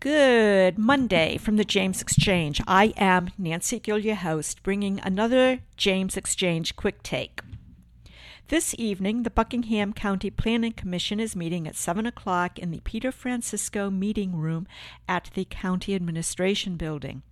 Good Monday from the James Exchange. I am Nancy Gill, your host, bringing another James Exchange quick take. This evening, the Buckingham County Planning Commission is meeting at 7 o'clock in the Peter Francisco Meeting Room at the County Administration Building.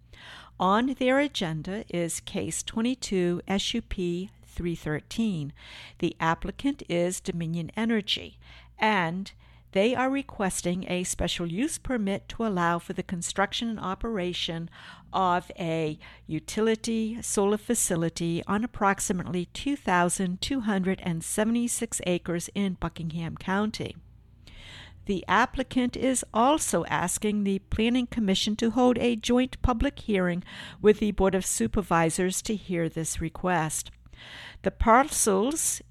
On their agenda is Case 22 SUP 313. The applicant is Dominion Energy, and they are requesting a special use permit to allow for the construction and operation of a utility solar facility on approximately 2,276 acres in Buckingham County. The applicant is also asking the Planning Commission to hold a joint public hearing with the Board of Supervisors to hear this request. The parcels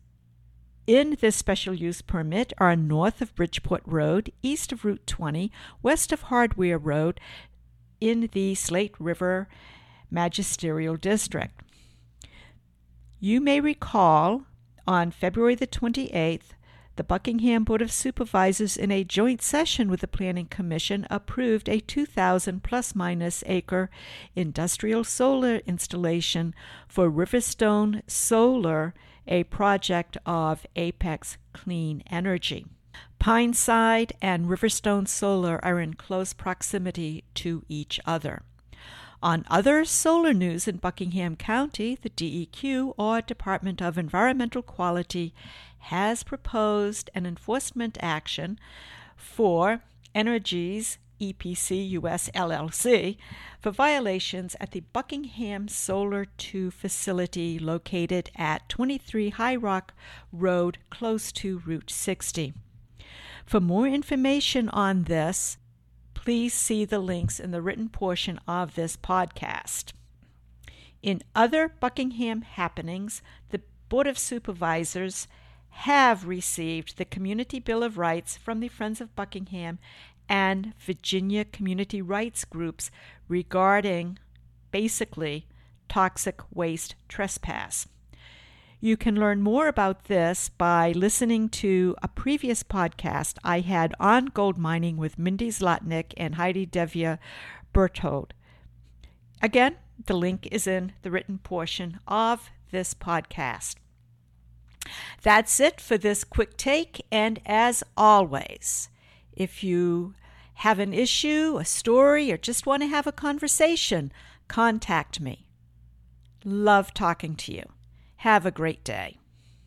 in this special use permit are north of Bridgeport Road, east of Route 20, west of Hardware Road, in the Slate River Magisterial District. You may recall on February the 28th, the Buckingham Board of Supervisors, in a joint session with the Planning Commission, approved a 2,000 plus minus acre industrial solar installation for Riverstone Solar a project of Apex Clean Energy. Pineside and Riverstone Solar are in close proximity to each other. On other solar news in Buckingham County, the DEQ, or Department of Environmental Quality, has proposed an enforcement action for Energiz EPC US LLC for violations at the Buckingham Solar 2 facility located at 23 High Rock Road, close to Route 60. For more information on this, please see the links in the written portion of this podcast. In other Buckingham happenings, the Board of Supervisors have received the Community Bill of Rights from the Friends of Buckingham and Virginia community rights groups regarding basically toxic waste trespass. You can learn more about this by listening to a previous podcast I had on gold mining with Mindy Zlotnick and Heidi Dhivya Berthold. Again, the link is in the written portion of this podcast. That's it for this quick take, and as always, if you have an issue, a story, or just want to have a conversation, contact me. Love talking to you. Have a great day.